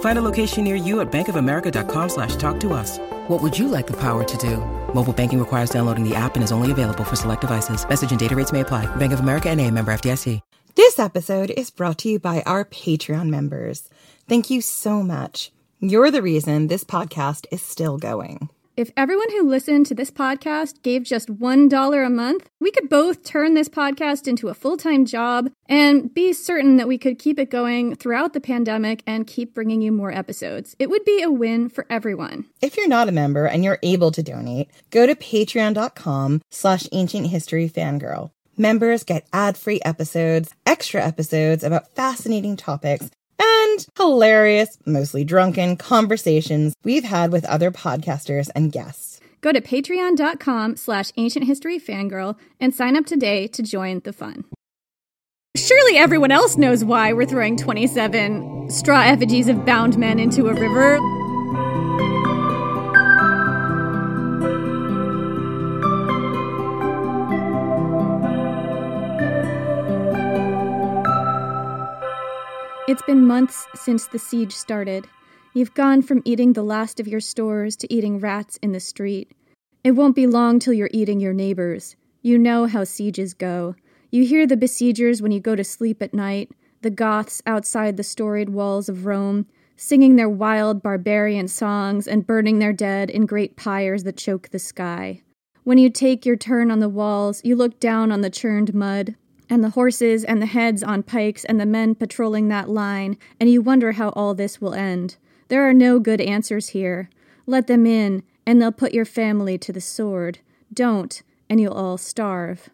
Find a location near you at bankofamerica.com slash talk to us. What would you like the power to do? Mobile banking requires downloading the app and is only available for select devices. Message and data rates may apply. Bank of America and a member FDIC. This episode is brought to you by our Patreon members. Thank you so much. You're the reason this podcast is still going. If everyone who listened to this podcast gave just $1 a month, we could both turn this podcast into a full time job and be certain that we could keep it going throughout the pandemic and keep bringing you more episodes. It would be a win for everyone. If you're not a member and you're able to donate, go to patreon.com slash ancient history fangirl. Members get ad free episodes, extra episodes about fascinating topics, and hilarious, mostly drunken conversations we've had with other podcasters and guests. Go to patreon.com slash ancient history fangirl and sign up today to join the fun. Surely everyone else knows why we're throwing 27 straw effigies of bound men into a river. It's been months since the siege started. You've gone from eating the last of your stores to eating rats in the street. It won't be long till you're eating your neighbors. You know how sieges go. You hear the besiegers when you go to sleep at night, the Goths outside the storied walls of Rome, singing their wild barbarian songs and burning their dead in great pyres that choke the sky. When you take your turn on the walls, you look down on the churned mud, and the horses and the heads on pikes and the men patrolling that line, and you wonder how all this will end. There are no good answers here. Let them in, and they'll put your family to the sword. Don't, and you'll all starve.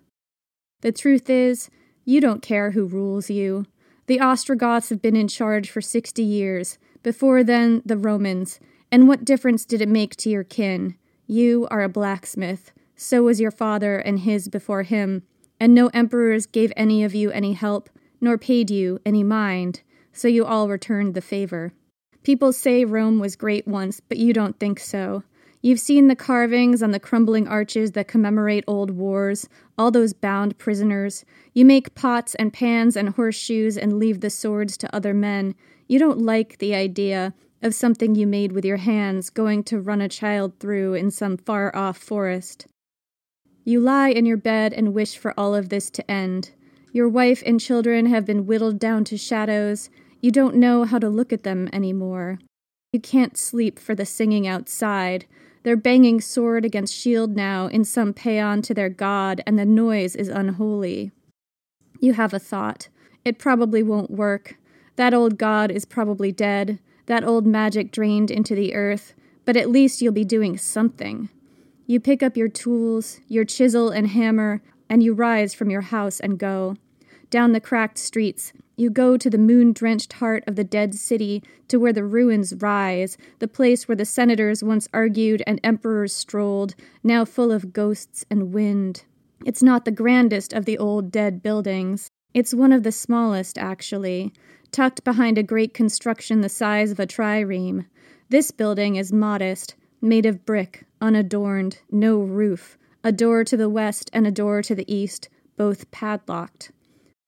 The truth is, you don't care who rules you. The Ostrogoths have been in charge for sixty years. Before then, the Romans. And what difference did it make to your kin? You are a blacksmith. So was your father and his before him and no emperors gave any of you any help, nor paid you any mind, so you all returned the favor. People say Rome was great once, but you don't think so. You've seen the carvings on the crumbling arches that commemorate old wars, all those bound prisoners. You make pots and pans and horseshoes and leave the swords to other men. You don't like the idea of something you made with your hands going to run a child through in some far off forest. You lie in your bed and wish for all of this to end. Your wife and children have been whittled down to shadows. You don't know how to look at them anymore. You can't sleep for the singing outside. They're banging sword against shield now in some paean to their god, and the noise is unholy. You have a thought. It probably won't work. That old god is probably dead. That old magic drained into the earth. But at least you'll be doing something. You pick up your tools, your chisel and hammer, and you rise from your house and go. Down the cracked streets, you go to the moon drenched heart of the dead city, to where the ruins rise, the place where the senators once argued and emperors strolled, now full of ghosts and wind. It's not the grandest of the old dead buildings. It's one of the smallest, actually, tucked behind a great construction the size of a trireme. This building is modest, made of brick, unadorned, no roof, a door to the west and a door to the east, both padlocked.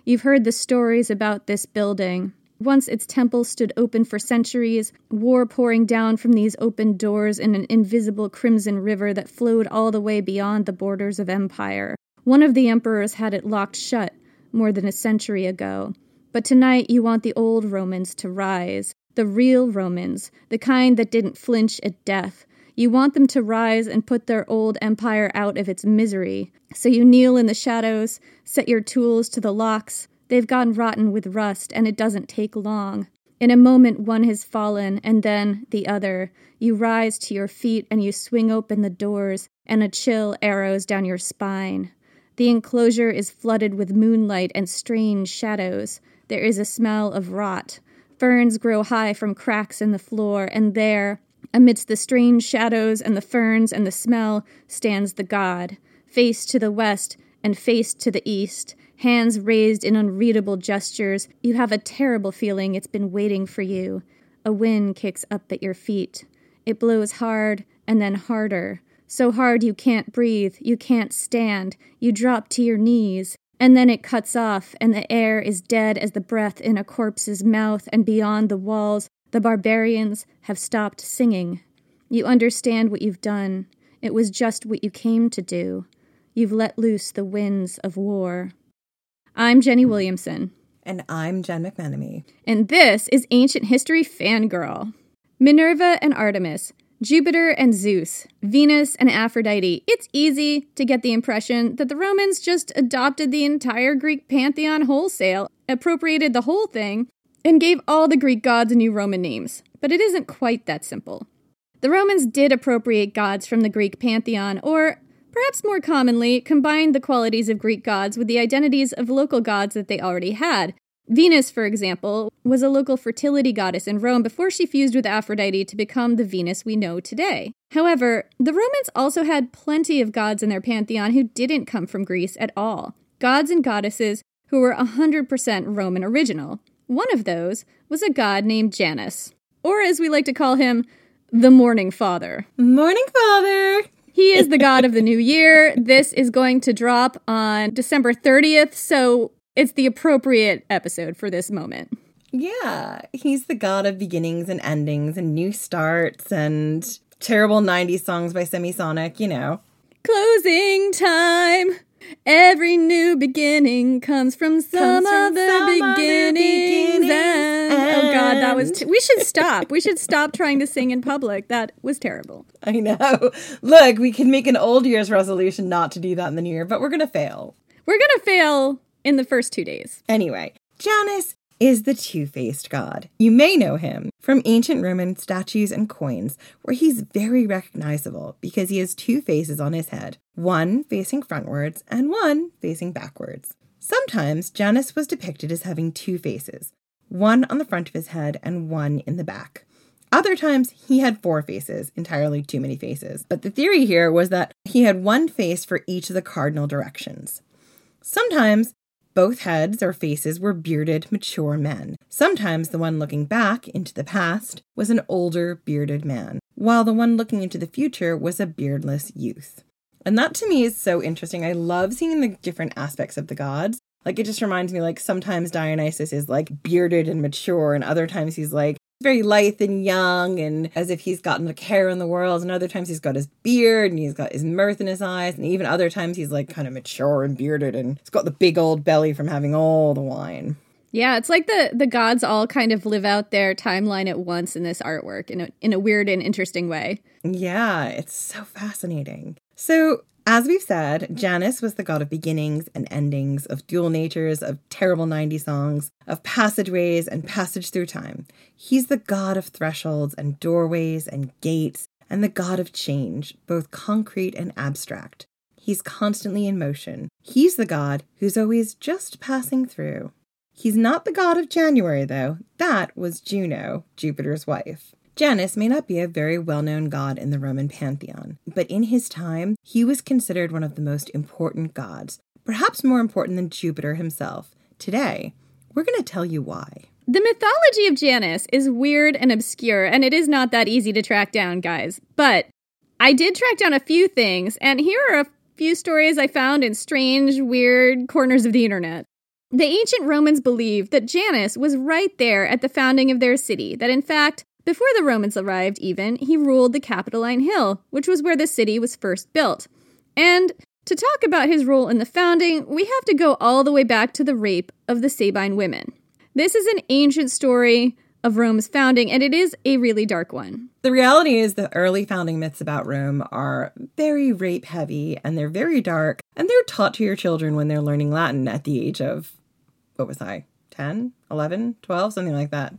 You've heard the stories about this building. Once its temple stood open for centuries, war pouring down from these open doors in an invisible crimson river that flowed all the way beyond the borders of empire. One of the emperors had it locked shut more than a century ago. But tonight you want the old Romans to rise, the real Romans, the kind that didn't flinch at death, You want them to rise and put their old empire out of its misery. So you kneel in the shadows, set your tools to the locks. They've gone rotten with rust, and it doesn't take long. In a moment, one has fallen, and then the other. You rise to your feet and you swing open the doors, and a chill arrows down your spine. The enclosure is flooded with moonlight and strange shadows. There is a smell of rot. Ferns grow high from cracks in the floor, and there, amidst the strange shadows and the ferns and the smell, stands the god, face to the west and face to the east, hands raised in unreadable gestures. You have a terrible feeling it's been waiting for you. A wind kicks up at your feet. It blows hard and then harder. So hard you can't breathe, you can't stand, you drop to your knees. And then it cuts off, and the air is dead as the breath in a corpse's mouth, and beyond the walls, the barbarians have stopped singing. You understand what you've done. It was just what you came to do. You've let loose the winds of war. I'm Jenny Williamson. And I'm Jen McMenemy. And this is Ancient History Fangirl. Minerva and Artemis, Jupiter and Zeus, Venus and Aphrodite. It's easy to get the impression that the Romans just adopted the entire Greek pantheon wholesale, appropriated the whole thing, and gave all the Greek gods new Roman names. But it isn't quite that simple. The Romans did appropriate gods from the Greek pantheon, or perhaps more commonly, combined the qualities of Greek gods with the identities of local gods that they already had, Venus, for example, was a local fertility goddess in Rome before she fused with Aphrodite to become the Venus we know today. However, the Romans also had plenty of gods in their pantheon who didn't come from Greece at all. Gods and goddesses who were 100% Roman original. One of those was a god named Janus, or as we like to call him, the Morning Father. Morning, Father! He is the god of the new year. This is going to drop on December 30th, so it's the appropriate episode for this moment. Yeah, he's the god of beginnings and endings and new starts and terrible 90s songs by Semisonic, you know. Closing time. Every new beginning comes from some, Comes from other, some beginnings. beginnings and, oh God, that was. T- we should stop. we should stop trying to sing in public. That was terrible. I know. Look, we can make an old year's resolution not to do that in the new year, but we're going to fail. We're gonna fail in the first two days. Anyway, Janus is the two faced god. You may know him from ancient Roman statues and coins, where he's very recognizable because he has two faces on his head one facing frontwards and one facing backwards. Sometimes Janus was depicted as having two faces, one on the front of his head and one in the back. Other times, he had four faces, entirely too many faces. But the theory here was that he had one face for each of the cardinal directions. Sometimes both heads or faces were bearded, mature men. Sometimes the one looking back into the past was an older, bearded man, while the one looking into the future was a beardless youth. And that to me is so interesting. I love seeing the different aspects of the gods. Like it just reminds me like sometimes Dionysus is like bearded and mature, and other times he's like very lithe and young and as if he's gotten a care in the world. And other times he's got his beard and he's got his mirth in his eyes. And even other times he's like kind of mature and bearded and he's got the big old belly from having all the wine. Yeah, it's like the the gods all kind of live out their timeline at once in this artwork in a in a weird and interesting way. yeah it's so fascinating. So as we've said, Janus was the god of beginnings and endings, of dual natures, of terrible 90 songs, of passageways and passage through time. He's the god of thresholds and doorways and gates, and the god of change, both concrete and abstract. He's constantly in motion. He's the god who's always just passing through. He's not the god of January, though. That was Juno, Jupiter's wife. Janus may not be a very well known god in the Roman pantheon, but in his time, he was considered one of the most important gods, perhaps more important than Jupiter himself. Today, we're going to tell you why. The mythology of Janus is weird and obscure, and it is not that easy to track down, guys. But I did track down a few things, and here are a few stories I found in strange, weird corners of the internet. The ancient Romans believed that Janus was right there at the founding of their city, that in fact, before the Romans arrived, even, he ruled the Capitoline Hill, which was where the city was first built. And to talk about his role in the founding, we have to go all the way back to the rape of the Sabine women. This is an ancient story of Rome's founding, and it is a really dark one. The reality is, the early founding myths about Rome are very rape heavy and they're very dark, and they're taught to your children when they're learning Latin at the age of, what was I, 10, 11, 12, something like that.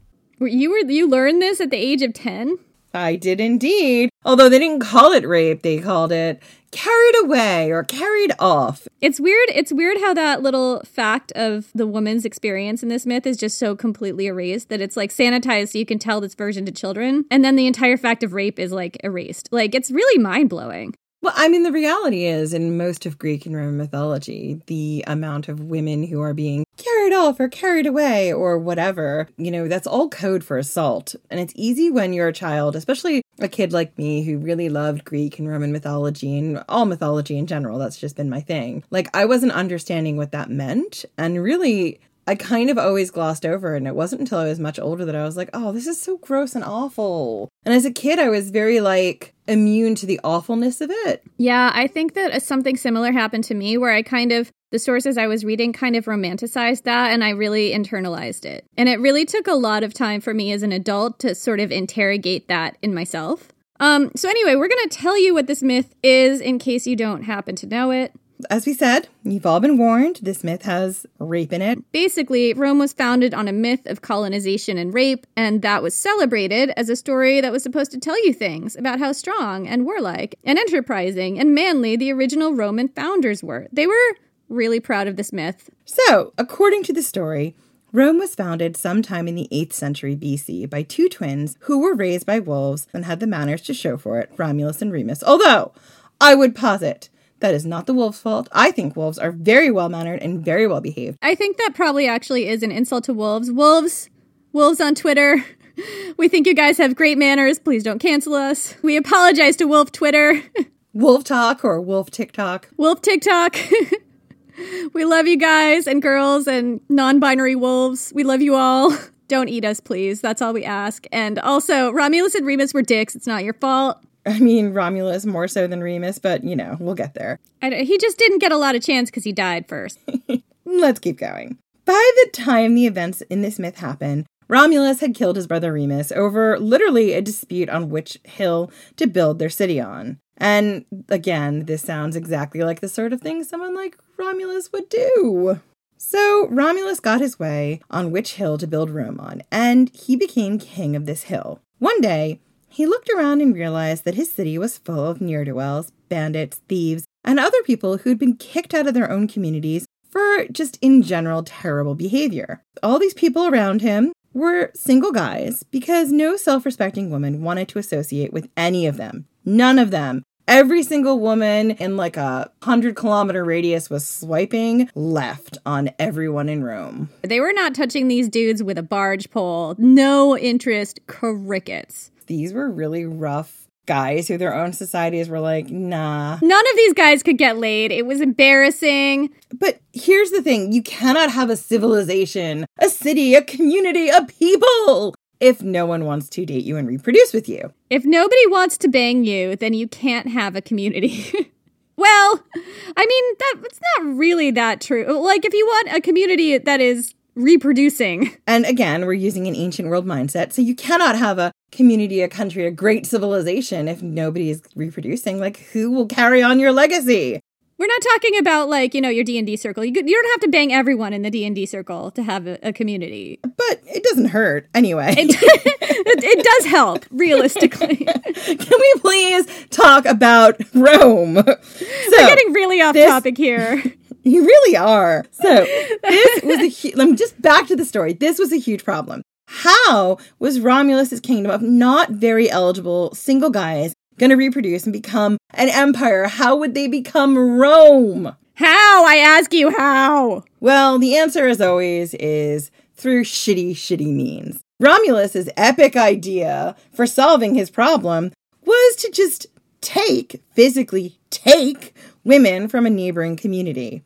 You were you learned this at the age of 10? I did indeed. Although they didn't call it rape, they called it carried away or carried off. It's weird. It's weird how that little fact of the woman's experience in this myth is just so completely erased that it's like sanitized so you can tell this version to children. And then the entire fact of rape is like erased. Like it's really mind blowing. Well, I mean, the reality is, in most of Greek and Roman mythology, the amount of women who are being carried off or carried away or whatever, you know, that's all code for assault. And it's easy when you're a child, especially a kid like me who really loved Greek and Roman mythology and all mythology in general. That's just been my thing. Like, I wasn't understanding what that meant. And really, I kind of always glossed over, and it wasn't until I was much older that I was like, oh, this is so gross and awful. And as a kid, I was very like immune to the awfulness of it. Yeah, I think that something similar happened to me where I kind of, the sources I was reading kind of romanticized that, and I really internalized it. And it really took a lot of time for me as an adult to sort of interrogate that in myself. Um, so, anyway, we're going to tell you what this myth is in case you don't happen to know it as we said, you've all been warned. This myth has rape in it. Basically, Rome was founded on a myth of colonization and rape, and that was celebrated as a story that was supposed to tell you things about how strong and warlike and enterprising and manly the original Roman founders were. They were really proud of this myth. So, according to the story, Rome was founded sometime in the 8th century BC by two twins who were raised by wolves and had the manners to show for it, Romulus and Remus. Although, I would posit that is not the wolves' fault. I think wolves are very well mannered and very well behaved. I think that probably actually is an insult to wolves. Wolves, wolves on Twitter. We think you guys have great manners. Please don't cancel us. We apologize to Wolf Twitter. wolf Talk or Wolf TikTok. Wolf TikTok. we love you guys and girls and non binary wolves. We love you all. Don't eat us, please. That's all we ask. And also, Romulus and Remus were dicks. It's not your fault. I mean, Romulus more so than Remus, but you know, we'll get there. he just didn't get a lot of chance because he died first. Let's keep going. By the time the events in this myth happen, Romulus had killed his brother Remus over literally a dispute on which hill to build their city on. And again, this sounds exactly like the sort of thing someone like Romulus would do. So Romulus got his way on which hill to build Rome on, and he became king of this hill. One day, he looked around and realized that his city was full of ne'er do wells, bandits, thieves, and other people who'd been kicked out of their own communities for just in general terrible behavior. All these people around him were single guys because no self respecting woman wanted to associate with any of them. None of them. Every single woman in like a hundred kilometer radius was swiping left on everyone in Rome. They were not touching these dudes with a barge pole. No interest, crickets these were really rough guys who their own societies were like, nah. None of these guys could get laid. It was embarrassing. But here's the thing you cannot have a civilization, a city, a community, a people if no one wants to date you and reproduce with you. If nobody wants to bang you, then you can't have a community. well, I mean, that it's not really that true. Like if you want a community that is reproducing. And again, we're using an ancient world mindset. So you cannot have a community, a country, a great civilization if nobody is reproducing. Like, who will carry on your legacy? We're not talking about like you know your D and D circle. You, you don't have to bang everyone in the D and D circle to have a, a, community. But it doesn't hurt anyway. It, it, it does help realistically. Can we please talk about Rome? So, We're getting really off this, topic here. You really are. So this was a hu- let me just back to the story. This was a huge problem. How was Romulus's kingdom of not very eligible single guys going to reproduce and become an empire? How would they become Rome? How? I ask you how. Well, the answer as always is through shitty, shitty means. Romulus's epic idea for solving his problem was to just take, physically take, women from a neighboring community.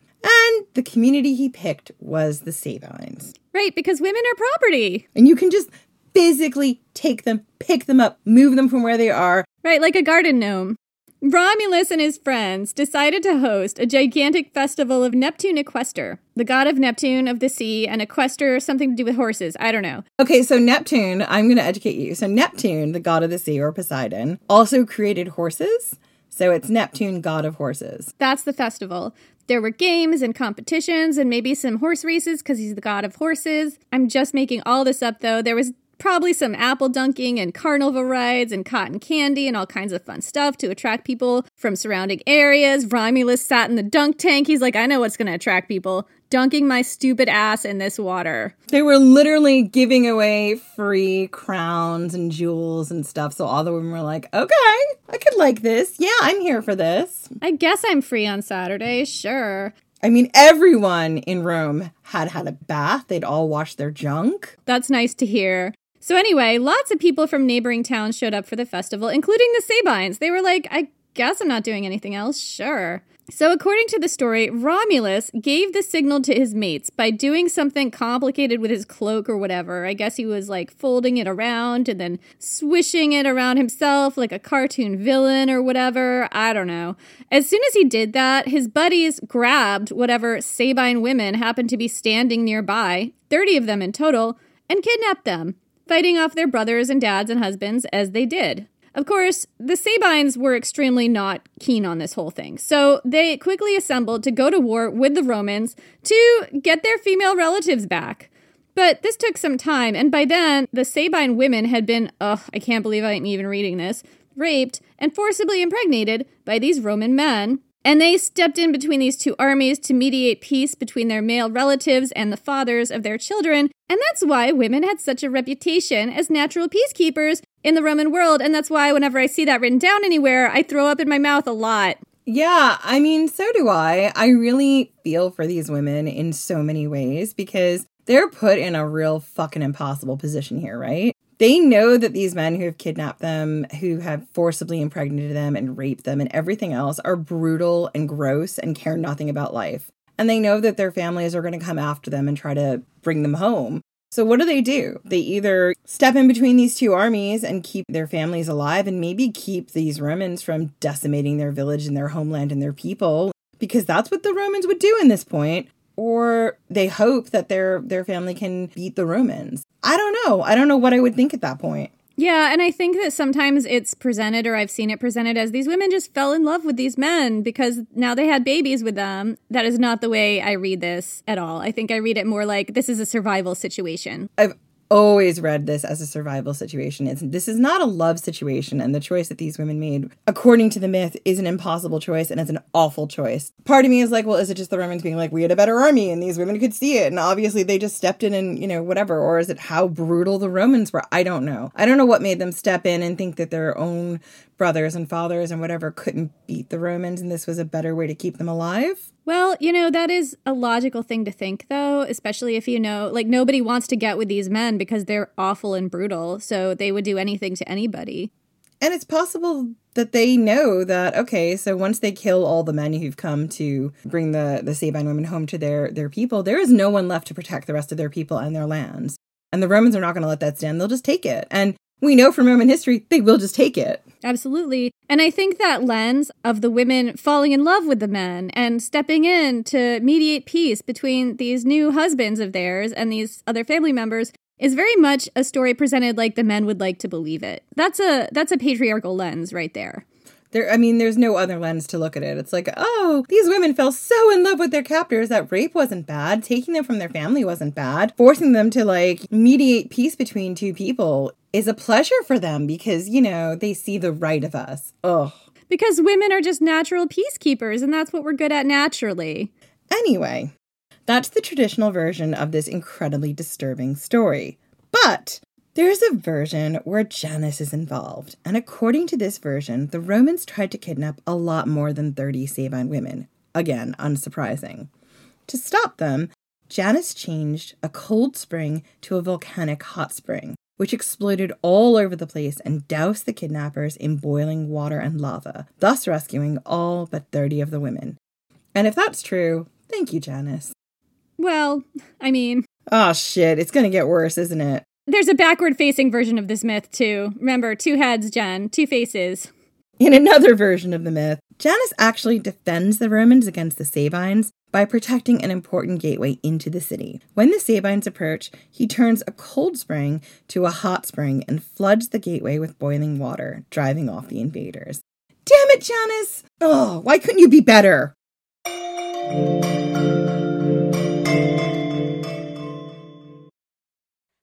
The community he picked was the Sabines. Right, because women are property. And you can just physically take them, pick them up, move them from where they are. Right, like a garden gnome. Romulus and his friends decided to host a gigantic festival of Neptune Equester, the god of Neptune of the sea, and Equester, something to do with horses. I don't know. Okay, so Neptune, I'm going to educate you. So, Neptune, the god of the sea or Poseidon, also created horses. So, it's Neptune, god of horses. That's the festival. There were games and competitions and maybe some horse races because he's the god of horses. I'm just making all this up though. There was probably some apple dunking and carnival rides and cotton candy and all kinds of fun stuff to attract people from surrounding areas. Romulus sat in the dunk tank. He's like, I know what's going to attract people. Dunking my stupid ass in this water. They were literally giving away free crowns and jewels and stuff. So all the women were like, okay, I could like this. Yeah, I'm here for this. I guess I'm free on Saturday, sure. I mean, everyone in Rome had had a bath. They'd all washed their junk. That's nice to hear. So, anyway, lots of people from neighboring towns showed up for the festival, including the Sabines. They were like, I guess I'm not doing anything else. Sure. So, according to the story, Romulus gave the signal to his mates by doing something complicated with his cloak or whatever. I guess he was like folding it around and then swishing it around himself like a cartoon villain or whatever. I don't know. As soon as he did that, his buddies grabbed whatever Sabine women happened to be standing nearby, 30 of them in total, and kidnapped them fighting off their brothers and dads and husbands as they did. Of course, the Sabines were extremely not keen on this whole thing, so they quickly assembled to go to war with the Romans to get their female relatives back. But this took some time, and by then, the Sabine women had been, ugh, I can't believe I'm even reading this, raped and forcibly impregnated by these Roman men and they stepped in between these two armies to mediate peace between their male relatives and the fathers of their children. And that's why women had such a reputation as natural peacekeepers in the Roman world. And that's why whenever I see that written down anywhere, I throw up in my mouth a lot. Yeah, I mean, so do I. I really feel for these women in so many ways because they're put in a real fucking impossible position here, right? They know that these men who have kidnapped them, who have forcibly impregnated them and raped them and everything else are brutal and gross and care nothing about life. And they know that their families are going to come after them and try to bring them home. So, what do they do? They either step in between these two armies and keep their families alive and maybe keep these Romans from decimating their village and their homeland and their people, because that's what the Romans would do in this point, or they hope that their their family can beat the Romans. I don't know. I don't know what I would think at that point. Yeah, and I think that sometimes it's presented, or I've seen it presented as these women just fell in love with these men because now they had babies with them. That is not the way I read this at all. I think I read it more like this is a survival situation. I've always read this as a survival situation. It's, this is not a love situation, and the choice that these women made, according to the myth, is an impossible choice and it's an awful choice. Part of me is like, well, is it just the Romans being like, we had a better army and these women could see it, and obviously they just stepped in and, you know, whatever? Or is it how brutal the Romans were? I don't know. I don't know what made them step in and think that their own brothers and fathers and whatever couldn't beat the Romans and this was a better way to keep them alive. Well, you know, that is a logical thing to think, though, especially if you know, like, nobody wants to get with these men because they're awful and brutal. So they would do anything to anybody. And it's possible that they know that okay, so once they kill all the men who've come to bring the the Sabine women home to their their people, there is no one left to protect the rest of their people and their lands. And the Romans are not going to let that stand. They'll just take it. And we know from Roman history they will just take it. Absolutely. And I think that lens of the women falling in love with the men and stepping in to mediate peace between these new husbands of theirs and these other family members is very much a story presented like the men would like to believe it. That's a that's a patriarchal lens right there. There, I mean, there's no other lens to look at it. It's like, oh, these women fell so in love with their captors that rape wasn't bad, taking them from their family wasn't bad, forcing them to like mediate peace between two people is a pleasure for them because, you know, they see the right of us. Ugh. Because women are just natural peacekeepers, and that's what we're good at naturally. Anyway, that's the traditional version of this incredibly disturbing story. But there's a version where Janus is involved, and according to this version, the Romans tried to kidnap a lot more than 30 Sabine women. Again, unsurprising. To stop them, Janus changed a cold spring to a volcanic hot spring, which exploded all over the place and doused the kidnappers in boiling water and lava, thus rescuing all but 30 of the women. And if that's true, thank you, Janus. Well, I mean. Oh shit, it's gonna get worse, isn't it? There's a backward facing version of this myth, too. Remember, two heads, Jen, two faces. In another version of the myth, Janus actually defends the Romans against the Sabines by protecting an important gateway into the city. When the Sabines approach, he turns a cold spring to a hot spring and floods the gateway with boiling water, driving off the invaders. Damn it, Janus! Oh, why couldn't you be better?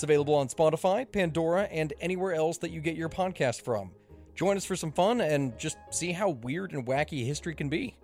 It's available on Spotify, Pandora, and anywhere else that you get your podcast from. Join us for some fun and just see how weird and wacky history can be.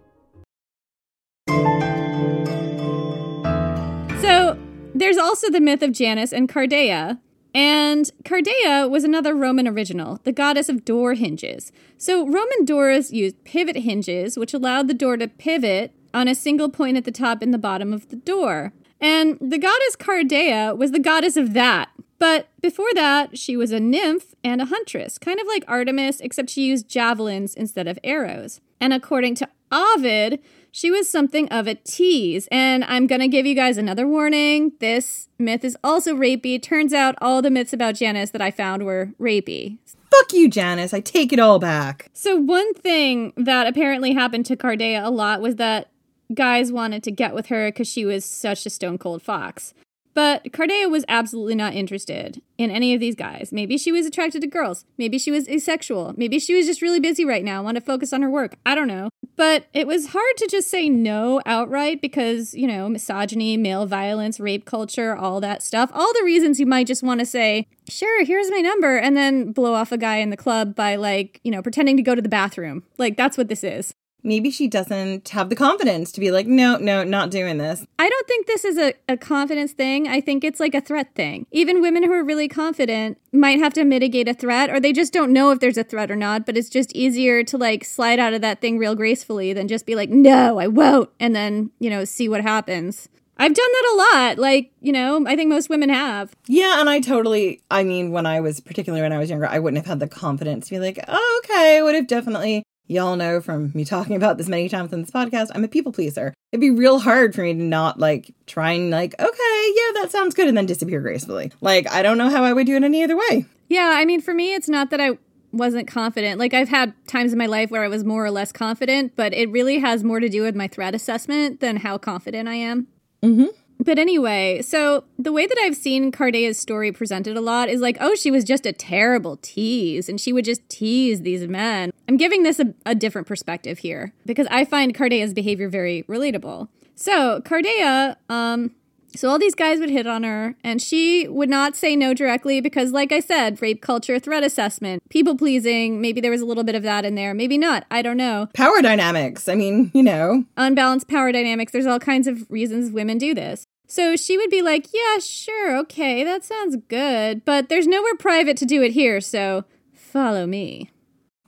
So, there's also the myth of Janus and Cardea. And Cardea was another Roman original, the goddess of door hinges. So, Roman doors used pivot hinges, which allowed the door to pivot on a single point at the top and the bottom of the door. And the goddess Cardea was the goddess of that. But before that, she was a nymph and a huntress, kind of like Artemis, except she used javelins instead of arrows. And according to Ovid, she was something of a tease. And I'm going to give you guys another warning. This myth is also rapey. Turns out all the myths about Janus that I found were rapey. Fuck you, Janus. I take it all back. So, one thing that apparently happened to Cardea a lot was that guys wanted to get with her because she was such a stone cold fox. But Cardea was absolutely not interested in any of these guys. Maybe she was attracted to girls. Maybe she was asexual. Maybe she was just really busy right now, want to focus on her work. I don't know. But it was hard to just say no outright because, you know, misogyny, male violence, rape culture, all that stuff. All the reasons you might just want to say, sure, here's my number, and then blow off a guy in the club by, like, you know, pretending to go to the bathroom. Like, that's what this is maybe she doesn't have the confidence to be like, no, no, not doing this. I don't think this is a, a confidence thing. I think it's like a threat thing. Even women who are really confident might have to mitigate a threat, or they just don't know if there's a threat or not, but it's just easier to like slide out of that thing real gracefully than just be like, no, I won't, and then, you know, see what happens. I've done that a lot. Like, you know, I think most women have. Yeah, and I totally, I mean, when I was, particularly when I was younger, I wouldn't have had the confidence to be like, oh, okay, I would have definitely Y'all know from me talking about this many times on this podcast, I'm a people pleaser. It'd be real hard for me to not like try and like, okay, yeah, that sounds good, and then disappear gracefully. Like, I don't know how I would do it any other way. Yeah, I mean, for me, it's not that I wasn't confident. Like, I've had times in my life where I was more or less confident, but it really has more to do with my threat assessment than how confident I am. Mm-hmm. But anyway, so the way that I've seen Cardea's story presented a lot is like, oh, she was just a terrible tease and she would just tease these men. I'm giving this a, a different perspective here because I find Cardea's behavior very relatable. So, Cardea, um, So all these guys would hit on her, and she would not say no directly because, like I said, rape culture, threat assessment, people pleasing. Maybe there was a little bit of that in there. Maybe not. I don't know. Power dynamics. I mean, you know. Unbalanced power dynamics. There's all kinds of reasons women do this. So she would be like, Yeah, sure, okay, that sounds good, but there's nowhere private to do it here, so follow me.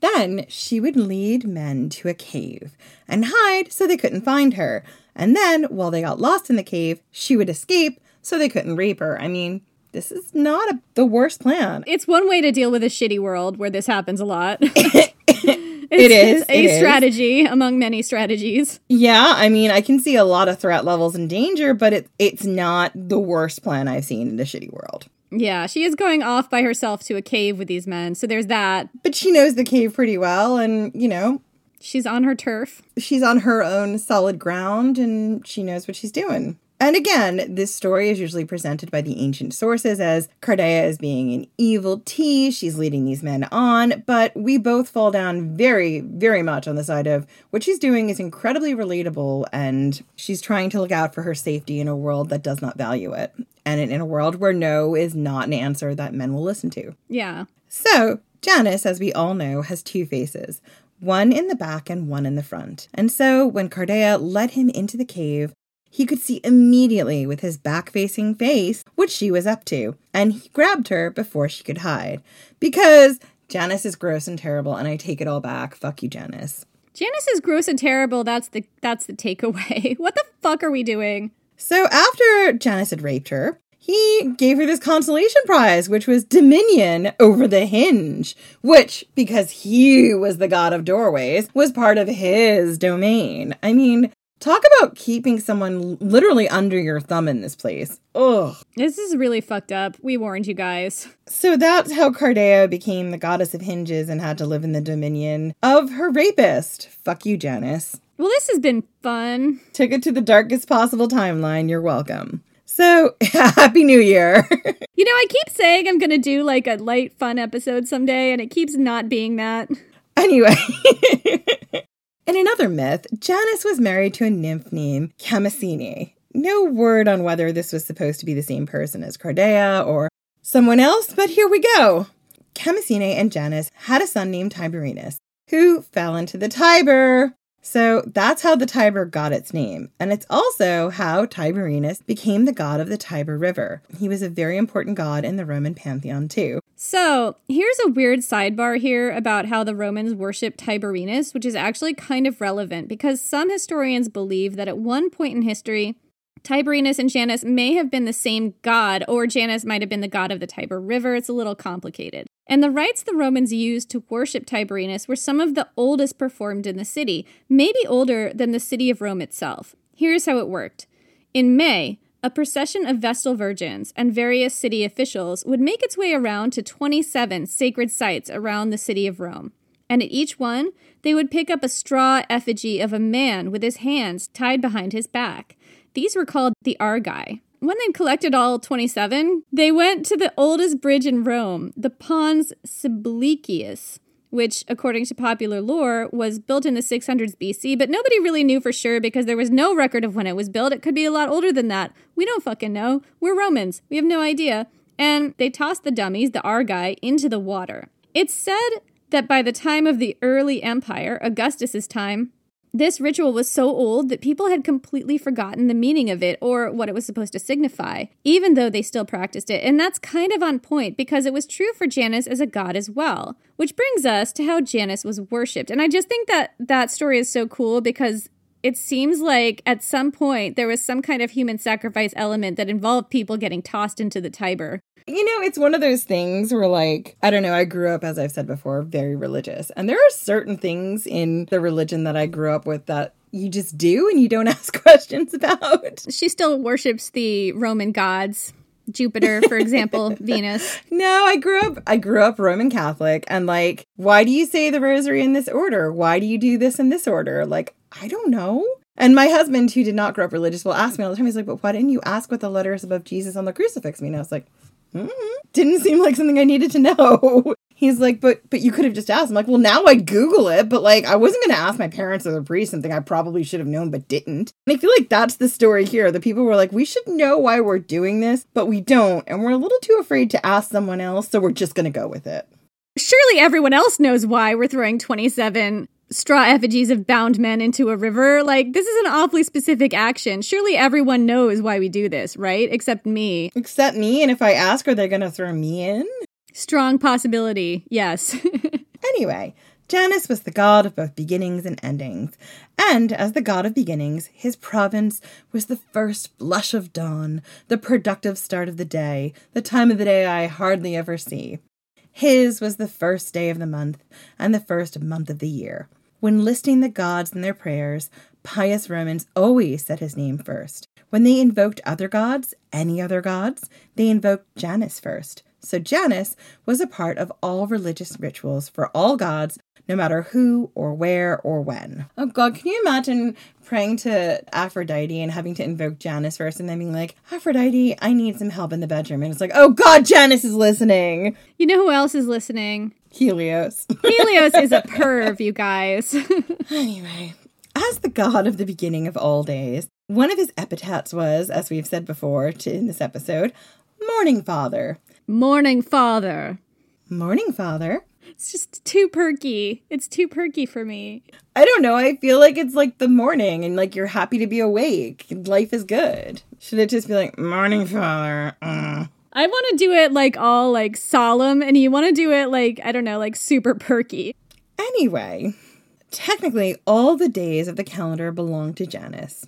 Then she would lead men to a cave and hide so they couldn't find her. And then, while they got lost in the cave, she would escape so they couldn't rape her. I mean, this is not a, the worst plan. It's one way to deal with a shitty world where this happens a lot. it is a it is. strategy among many strategies. Yeah, I mean, I can see a lot of threat levels and danger, but it, it's not the worst plan I've seen in the shitty world. Yeah, she is going off by herself to a cave with these men, so there's that. But she knows the cave pretty well, and, you know, she's on her turf. She's on her own solid ground, and she knows what she's doing. And again, this story is usually presented by the ancient sources as Cardea as being an evil T. She's leading these men on, but we both fall down very, very much on the side of what she's doing is incredibly relatable and she's trying to look out for her safety in a world that does not value it. And in a world where no is not an answer that men will listen to. Yeah. So, Janus, as we all know, has two faces one in the back and one in the front. And so, when Cardea led him into the cave, he could see immediately with his back facing face what she was up to, and he grabbed her before she could hide. Because Janice is gross and terrible, and I take it all back. Fuck you, Janice. Janice is gross and terrible. That's the that's the takeaway. What the fuck are we doing? So after Janice had raped her, he gave her this consolation prize, which was dominion over the hinge, which, because he was the god of doorways, was part of his domain. I mean, Talk about keeping someone literally under your thumb in this place. Ugh. This is really fucked up. We warned you guys. So that's how Cardea became the goddess of hinges and had to live in the dominion of her rapist. Fuck you, Janus. Well, this has been fun. Took it to the darkest possible timeline. You're welcome. So, happy new year. you know, I keep saying I'm going to do like a light, fun episode someday, and it keeps not being that. Anyway. In another myth, Janus was married to a nymph named Camasene. No word on whether this was supposed to be the same person as Cardea or someone else, but here we go. Camasene and Janus had a son named Tiberinus, who fell into the Tiber. So that's how the Tiber got its name. And it's also how Tiberinus became the god of the Tiber River. He was a very important god in the Roman pantheon, too. So, here's a weird sidebar here about how the Romans worshipped Tiberinus, which is actually kind of relevant because some historians believe that at one point in history, Tiberinus and Janus may have been the same god, or Janus might have been the god of the Tiber River. It's a little complicated. And the rites the Romans used to worship Tiberinus were some of the oldest performed in the city, maybe older than the city of Rome itself. Here's how it worked. In May, a procession of Vestal virgins and various city officials would make its way around to 27 sacred sites around the city of Rome. And at each one, they would pick up a straw effigy of a man with his hands tied behind his back. These were called the Argei. When they'd collected all 27, they went to the oldest bridge in Rome, the Pons Sublicius, which, according to popular lore, was built in the 600s BC, but nobody really knew for sure because there was no record of when it was built. It could be a lot older than that. We don't fucking know. We're Romans. We have no idea. And they tossed the dummies, the Argei, into the water. It's said that by the time of the early empire, Augustus's time, this ritual was so old that people had completely forgotten the meaning of it or what it was supposed to signify, even though they still practiced it. And that's kind of on point because it was true for Janus as a god as well. Which brings us to how Janus was worshipped. And I just think that that story is so cool because it seems like at some point there was some kind of human sacrifice element that involved people getting tossed into the Tiber. You know, it's one of those things where, like, I don't know, I grew up, as I've said before, very religious. And there are certain things in the religion that I grew up with that you just do and you don't ask questions about. She still worships the Roman gods. Jupiter, for example, Venus. No, I grew up I grew up Roman Catholic and like, why do you say the rosary in this order? Why do you do this in this order? Like, I don't know. And my husband, who did not grow up religious, will ask me all the time. He's like, "But why didn't you ask what the letters above Jesus on the crucifix mean?" I was like, mm-hmm. "Didn't seem like something I needed to know." He's like, but but you could have just asked. I'm like, well, now I Google it, but like I wasn't gonna ask my parents or the priest something I probably should have known but didn't. And I feel like that's the story here. The people were like, we should know why we're doing this, but we don't, and we're a little too afraid to ask someone else, so we're just gonna go with it. Surely everyone else knows why we're throwing 27 straw effigies of bound men into a river. Like, this is an awfully specific action. Surely everyone knows why we do this, right? Except me. Except me, and if I ask, are they gonna throw me in? Strong possibility, yes. Anyway, Janus was the god of both beginnings and endings, and as the god of beginnings, his province was the first blush of dawn, the productive start of the day, the time of the day I hardly ever see. His was the first day of the month and the first month of the year. When listing the gods in their prayers, pious Romans always said his name first. When they invoked other gods, any other gods, they invoked Janus first. So Janus was a part of all religious rituals for all gods, no matter who or where or when. Oh God, can you imagine praying to Aphrodite and having to invoke Janus first and then being like, Aphrodite, I need some help in the bedroom. And it's like, oh God, Janus is listening. You know who else is listening? Helios. Helios is a perv, you guys. anyway, as the god of the beginning of all days, one of his epithets was, as we've said before to, in this episode, Morning Father. Morning Father. Morning Father. It's just too perky. It's too perky for me. I don't know. I feel like it's like the morning and like you're happy to be awake. Life is good. Should it just be like, Morning Father? Mm. I want to do it like all like solemn, and you want to do it like, I don't know, like super perky. Anyway, technically, all the days of the calendar belong to Janus.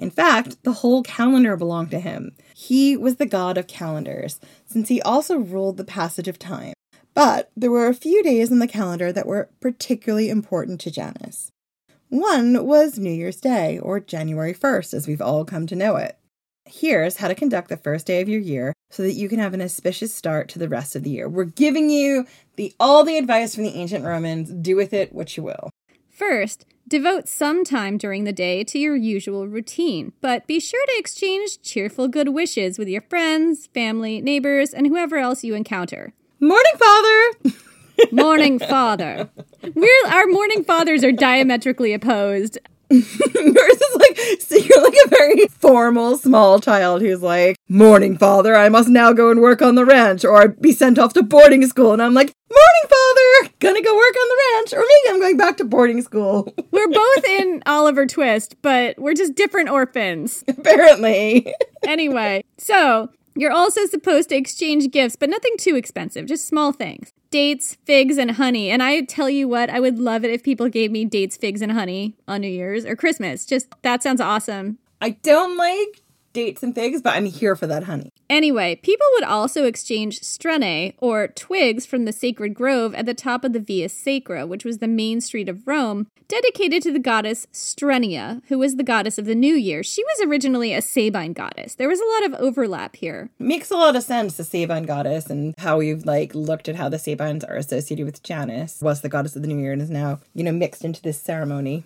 In fact, the whole calendar belonged to him. He was the god of calendars, since he also ruled the passage of time. But there were a few days in the calendar that were particularly important to Janus. One was New Year's Day, or January 1st, as we've all come to know it. Here's how to conduct the first day of your year so that you can have an auspicious start to the rest of the year. We're giving you the all the advice from the ancient Romans. Do with it what you will. First, devote some time during the day to your usual routine, but be sure to exchange cheerful good wishes with your friends, family, neighbors, and whoever else you encounter. Morning, Father! morning, Father. We're, our morning fathers are diametrically opposed. Yours is like, so you're like a very formal small child who's like, Morning, Father, I must now go and work on the ranch or be sent off to boarding school. And I'm like, Morning, Father, gonna go work on the ranch, or maybe I'm going back to boarding school. We're both in Oliver Twist, but we're just different orphans. Apparently. anyway, so you're also supposed to exchange gifts, but nothing too expensive, just small things. Dates, figs, and honey. And I tell you what, I would love it if people gave me dates, figs, and honey on New Year's or Christmas. Just that sounds awesome. I don't like dates and figs, but I'm here for that honey. Anyway, people would also exchange strene, or twigs from the sacred grove at the top of the Via Sacra, which was the main street of Rome, dedicated to the goddess Strenia, who was the goddess of the new year. She was originally a Sabine goddess. There was a lot of overlap here. Makes a lot of sense, the Sabine goddess, and how we've like looked at how the Sabines are associated with Janus, was the goddess of the new year and is now, you know, mixed into this ceremony.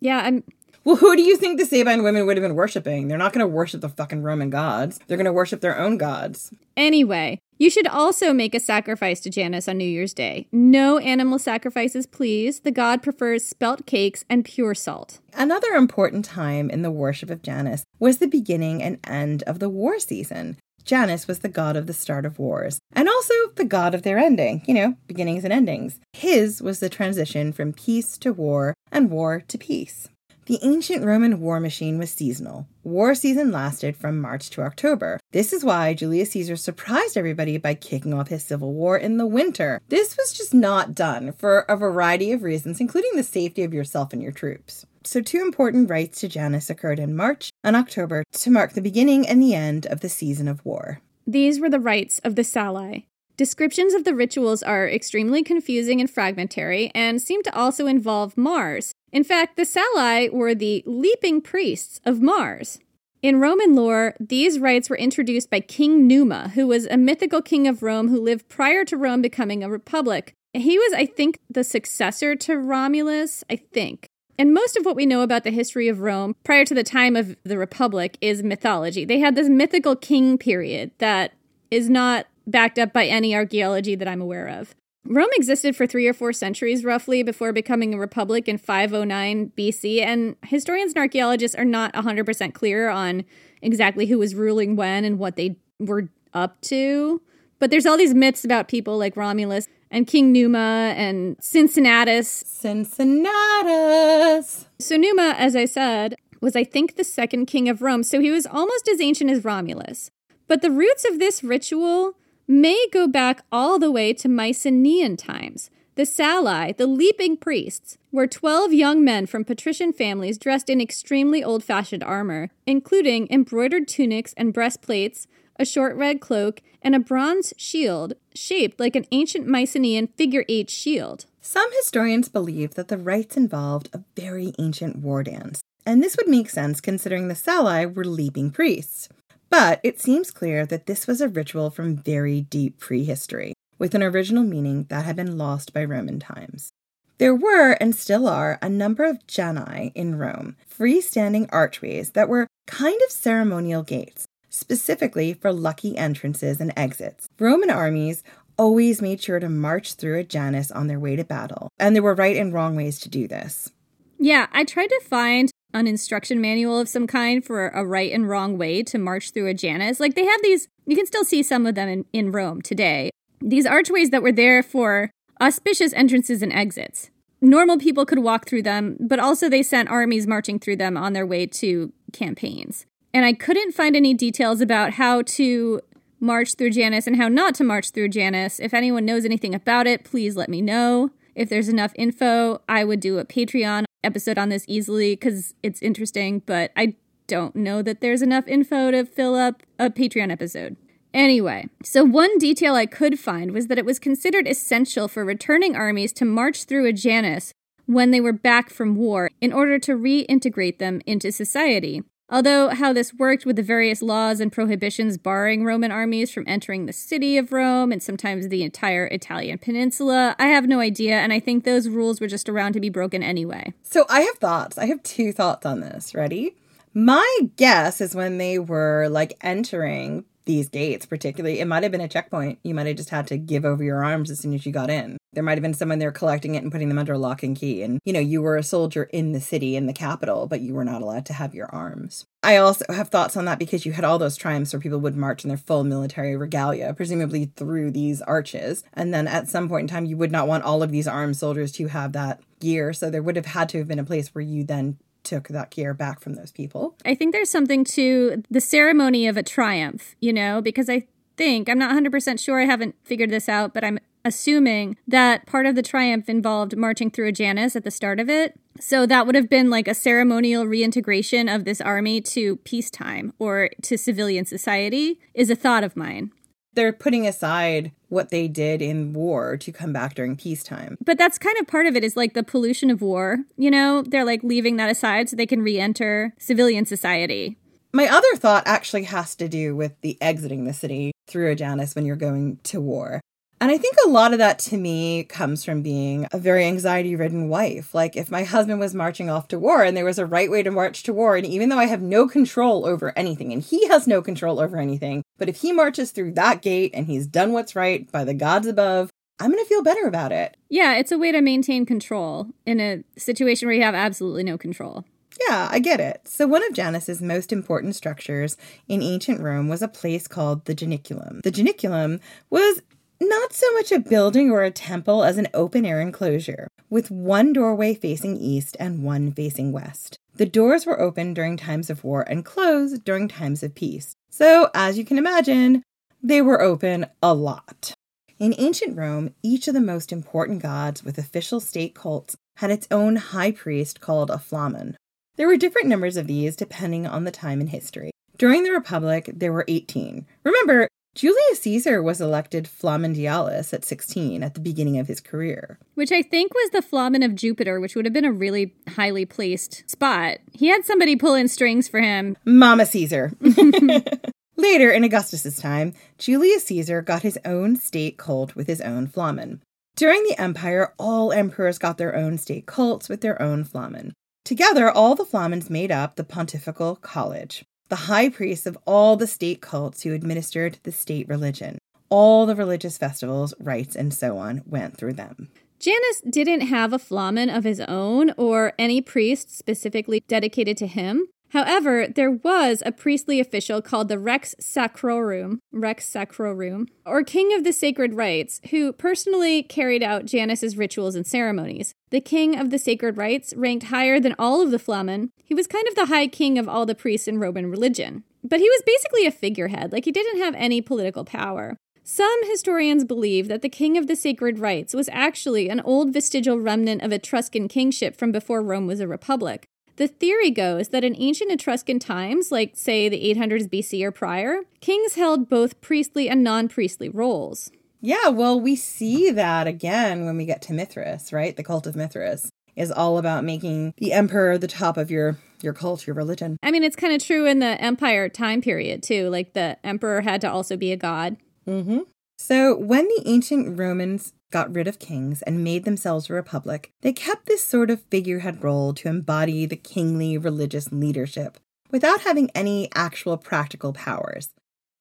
Yeah, I'm well, who do you think the Sabine women would have been worshiping? They're not going to worship the fucking Roman gods. They're going to worship their own gods. Anyway, you should also make a sacrifice to Janus on New Year's Day. No animal sacrifices, please. The god prefers spelt cakes and pure salt. Another important time in the worship of Janus was the beginning and end of the war season. Janus was the god of the start of wars, and also the god of their ending, you know, beginnings and endings. His was the transition from peace to war and war to peace. The ancient Roman war machine was seasonal. War season lasted from March to October. This is why Julius Caesar surprised everybody by kicking off his civil war in the winter. This was just not done for a variety of reasons, including the safety of yourself and your troops. So, two important rites to Janus occurred in March and October to mark the beginning and the end of the season of war. These were the rites of the Salii. Descriptions of the rituals are extremely confusing and fragmentary and seem to also involve Mars, in fact, the Salii were the leaping priests of Mars. In Roman lore, these rites were introduced by King Numa, who was a mythical king of Rome who lived prior to Rome becoming a republic. He was, I think, the successor to Romulus, I think. And most of what we know about the history of Rome prior to the time of the Republic is mythology. They had this mythical king period that is not backed up by any archaeology that I'm aware of. Rome existed for three or four centuries roughly before becoming a republic in 509 BC, and historians and archaeologists are not 100% clear on exactly who was ruling when and what they were up to. But there's all these myths about people like Romulus and King Numa and Cincinnatus. Cincinnatus! So, Numa, as I said, was, I think, the second king of Rome, so he was almost as ancient as Romulus. But the roots of this ritual may go back all the way to Mycenaean times. The Salii, the leaping priests, were 12 young men from patrician families dressed in extremely old fashioned armor, including embroidered tunics and breastplates, a short red cloak, and a bronze shield shaped like an ancient Mycenaean figure eight shield. Some historians believe that the rites involved a very ancient war dance, and this would make sense considering the Salii were leaping priests. But it seems clear that this was a ritual from very deep prehistory, with an original meaning that had been lost by Roman times. There were, and still are, a number of janai in Rome, freestanding archways that were kind of ceremonial gates, specifically for lucky entrances and exits. Roman armies always made sure to march through a Janus on their way to battle, and there were right and wrong ways to do this. Yeah, I tried to find an instruction manual of some kind for a right and wrong way to march through a Janus. Like they have these, you can still see some of them in, in Rome today. These archways that were there for auspicious entrances and exits. Normal people could walk through them, but also they sent armies marching through them on their way to campaigns. And I couldn't find any details about how to march through Janus and how not to march through Janus. If anyone knows anything about it, please let me know. If there's enough info, I would do a Patreon episode on this easily because it's interesting, but I don't know that there's enough info to fill up a Patreon episode. Anyway, so one detail I could find was that it was considered essential for returning armies to march through a Janus when they were back from war in order to reintegrate them into society. Although, how this worked with the various laws and prohibitions barring Roman armies from entering the city of Rome and sometimes the entire Italian peninsula, I have no idea, and I think those rules were just around to be broken anyway. So, I have thoughts. I have two thoughts on this. Ready? My guess is when they were like entering these gates, particularly, it might have been a checkpoint. You might have just had to give over your arms as soon as you got in. There might have been someone there collecting it and putting them under lock and key. And, you know, you were a soldier in the city, in the capital, but you were not allowed to have your arms. I also have thoughts on that because you had all those triumphs where people would march in their full military regalia, presumably through these arches. And then at some point in time, you would not want all of these armed soldiers to have that gear. So there would have had to have been a place where you then took that gear back from those people. I think there's something to the ceremony of a triumph, you know, because I think, I'm not 100% sure, I haven't figured this out, but I'm assuming that part of the triumph involved marching through a Janus at the start of it. So that would have been like a ceremonial reintegration of this army to peacetime or to civilian society, is a thought of mine. They're putting aside what they did in war to come back during peacetime. But that's kind of part of it is like the pollution of war, you know? They're like leaving that aside so they can re enter civilian society. My other thought actually has to do with the exiting the city through a Janus when you're going to war. And I think a lot of that to me comes from being a very anxiety ridden wife. Like, if my husband was marching off to war and there was a right way to march to war, and even though I have no control over anything and he has no control over anything, but if he marches through that gate and he's done what's right by the gods above, I'm going to feel better about it. Yeah, it's a way to maintain control in a situation where you have absolutely no control. Yeah, I get it. So, one of Janus's most important structures in ancient Rome was a place called the Janiculum. The Janiculum was not so much a building or a temple as an open air enclosure, with one doorway facing east and one facing west. The doors were open during times of war and closed during times of peace. So, as you can imagine, they were open a lot. In ancient Rome, each of the most important gods with official state cults had its own high priest called a flamen. There were different numbers of these depending on the time in history. During the Republic, there were 18. Remember, Julius Caesar was elected Flamen Dialis at 16 at the beginning of his career. Which I think was the Flamen of Jupiter, which would have been a really highly placed spot. He had somebody pulling strings for him. Mama Caesar. Later, in Augustus's time, Julius Caesar got his own state cult with his own Flamen. During the empire, all emperors got their own state cults with their own Flamen. Together, all the Flamens made up the Pontifical College the high priests of all the state cults who administered the state religion. all the religious festivals, rites, and so on went through them. Janus didn't have a flamen of his own or any priest specifically dedicated to him. However, there was a priestly official called the Rex Sacrorum, Rex Sacrorum, or King of the Sacred Rites, who personally carried out Janus's rituals and ceremonies. The King of the Sacred Rites ranked higher than all of the Flamen. He was kind of the high king of all the priests in Roman religion. But he was basically a figurehead, like he didn't have any political power. Some historians believe that the King of the Sacred Rites was actually an old vestigial remnant of Etruscan kingship from before Rome was a republic. The theory goes that in ancient Etruscan times, like say the 800s BC or prior, kings held both priestly and non priestly roles. Yeah, well, we see that again when we get to Mithras, right? The cult of Mithras is all about making the emperor the top of your your cult, your religion. I mean, it's kind of true in the empire time period too. Like the emperor had to also be a god. Mm-hmm. So when the ancient Romans got rid of kings and made themselves a republic, they kept this sort of figurehead role to embody the kingly religious leadership without having any actual practical powers.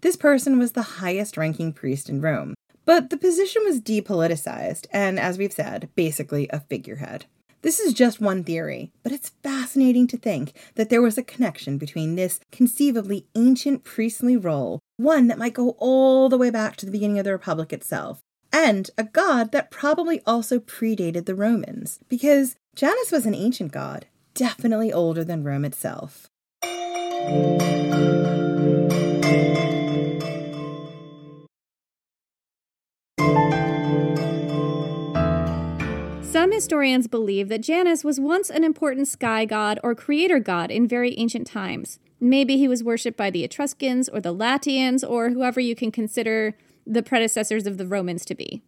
This person was the highest ranking priest in Rome, but the position was depoliticized and, as we've said, basically a figurehead. This is just one theory, but it's fascinating to think that there was a connection between this conceivably ancient priestly role, one that might go all the way back to the beginning of the Republic itself, and a god that probably also predated the Romans, because Janus was an ancient god, definitely older than Rome itself. Some historians believe that Janus was once an important sky god or creator god in very ancient times. Maybe he was worshipped by the Etruscans or the Latians or whoever you can consider the predecessors of the Romans to be.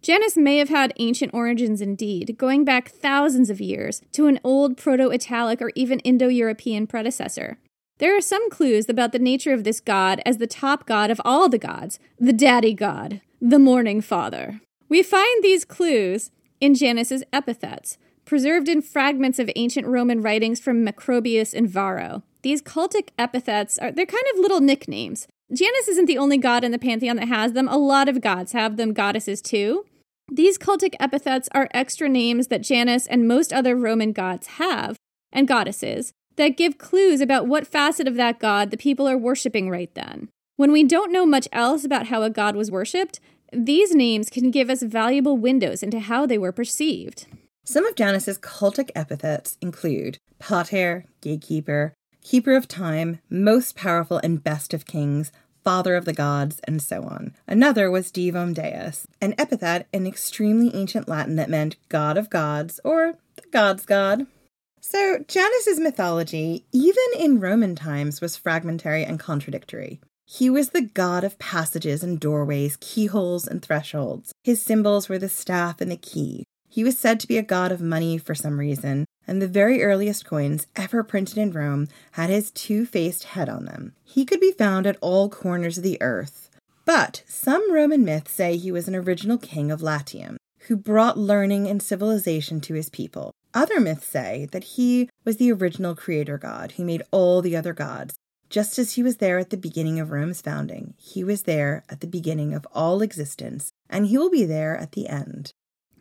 Janus may have had ancient origins indeed, going back thousands of years to an old Proto Italic or even Indo European predecessor. There are some clues about the nature of this god as the top god of all the gods, the daddy god, the morning father. We find these clues in Janus's epithets, preserved in fragments of ancient Roman writings from Macrobius and Varro. These cultic epithets are they're kind of little nicknames. Janus isn't the only god in the pantheon that has them. A lot of gods have them, goddesses too. These cultic epithets are extra names that Janus and most other Roman gods have, and goddesses, that give clues about what facet of that god the people are worshiping right then. When we don't know much else about how a god was worshipped, these names can give us valuable windows into how they were perceived. Some of Janus's cultic epithets include Pater, gatekeeper, keeper of time, most powerful and best of kings, father of the gods, and so on. Another was Divum Deus, an epithet in extremely ancient Latin that meant god of gods or the god's god. So, Janus's mythology, even in Roman times, was fragmentary and contradictory. He was the god of passages and doorways, keyholes and thresholds. His symbols were the staff and the key. He was said to be a god of money for some reason, and the very earliest coins ever printed in Rome had his two faced head on them. He could be found at all corners of the earth. But some Roman myths say he was an original king of Latium, who brought learning and civilization to his people. Other myths say that he was the original creator god who made all the other gods, just as he was there at the beginning of Rome's founding, he was there at the beginning of all existence, and he will be there at the end.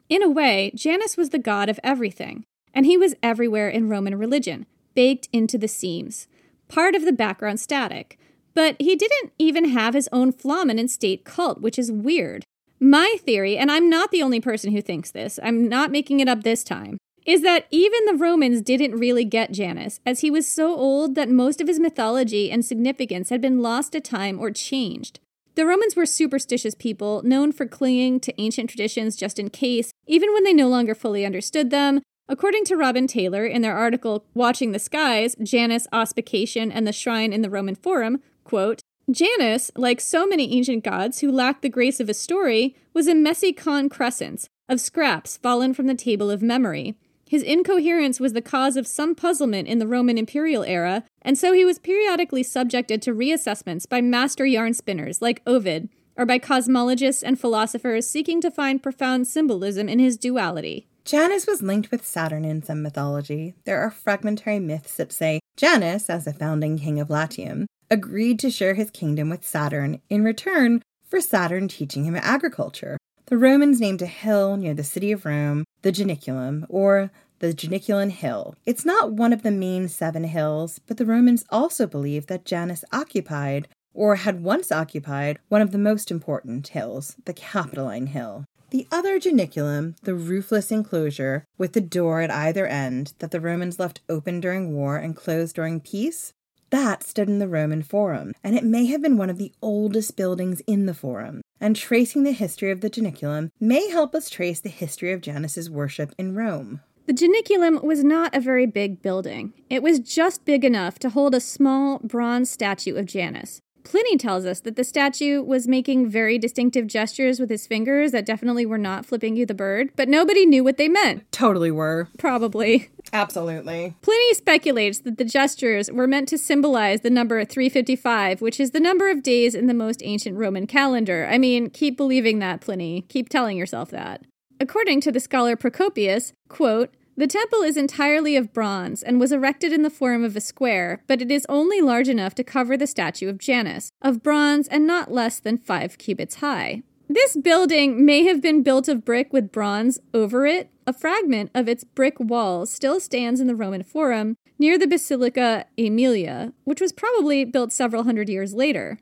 In a way, Janus was the god of everything, and he was everywhere in Roman religion, baked into the seams, part of the background static. But he didn't even have his own flamen and state cult, which is weird. My theory, and I'm not the only person who thinks this, I'm not making it up this time, is that even the Romans didn't really get Janus, as he was so old that most of his mythology and significance had been lost to time or changed. The Romans were superstitious people, known for clinging to ancient traditions just in case, even when they no longer fully understood them. According to Rabun Taylor in their article Watching the Skies, Janus, Auspication, and the Shrine in the Roman Forum, quote, Janus, like so many ancient gods who lacked the grace of a story, was a messy concrescence of scraps fallen from the table of memory. His incoherence was the cause of some puzzlement in the Roman imperial era, and so he was periodically subjected to reassessments by master yarn spinners like Ovid, or by cosmologists and philosophers seeking to find profound symbolism in his duality. Janus was linked with Saturn in some mythology. There are fragmentary myths that say Janus, as a founding king of Latium, agreed to share his kingdom with Saturn in return for Saturn teaching him agriculture. The Romans named a hill near the city of Rome the Janiculum, or the Janiculan Hill. It's not one of the main seven hills, but the Romans also believed that Janus occupied, or had once occupied, one of the most important hills, the Capitoline Hill. The other Janiculum, the roofless enclosure with the door at either end that the Romans left open during war and closed during peace, that stood in the Roman Forum, and it may have been one of the oldest buildings in the Forum. And tracing the history of the Janiculum may help us trace the history of Janus's worship in Rome. The Janiculum was not a very big building. It was just big enough to hold a small bronze statue of Janus. Pliny tells us that the statue was making very distinctive gestures with his fingers that definitely were not flipping you the bird, but nobody knew what they meant. Totally were. Probably. Absolutely. Pliny speculates that the gestures were meant to symbolize the number 355, which is the number of days in the most ancient Roman calendar. I mean, keep believing that, Pliny. Keep telling yourself that. According to the scholar Procopius, quote, the temple is entirely of bronze and was erected in the form of a square, but it is only large enough to cover the statue of Janus, of bronze and not less than five cubits high. This building may have been built of brick with bronze over it. A fragment of its brick walls still stands in the Roman Forum near the Basilica Aemilia, which was probably built several hundred years later.